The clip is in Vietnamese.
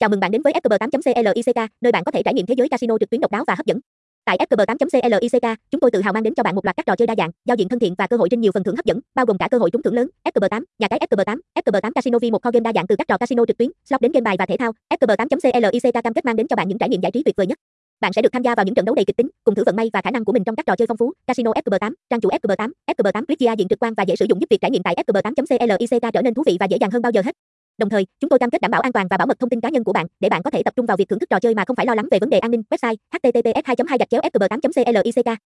Chào mừng bạn đến với fkb8.click, nơi bạn có thể trải nghiệm thế giới casino trực tuyến độc đáo và hấp dẫn. Tại fkb8.click, chúng tôi tự hào mang đến cho bạn một loạt các trò chơi đa dạng, giao diện thân thiện và cơ hội trên nhiều phần thưởng hấp dẫn, bao gồm cả cơ hội trúng thưởng lớn. FKB8, nhà cái FKB8, FKB8 Casino V1 kho game đa dạng từ các trò casino trực tuyến, slot đến game bài và thể thao. FKB8.click cam kết mang đến cho bạn những trải nghiệm giải trí tuyệt vời nhất. Bạn sẽ được tham gia vào những trận đấu đầy kịch tính, cùng thử vận may và khả năng của mình trong các trò chơi phong phú. Casino FKB8, trang chủ FKB8, FKB8 Quick diện trực quan và dễ sử dụng giúp việc trải nghiệm tại FKB8.click trở nên thú vị và dễ dàng hơn bao giờ hết. Đồng thời, chúng tôi cam kết đảm bảo an toàn và bảo mật thông tin cá nhân của bạn để bạn có thể tập trung vào việc thưởng thức trò chơi mà không phải lo lắng về vấn đề an ninh. Website: https 2 2 fcb 8 click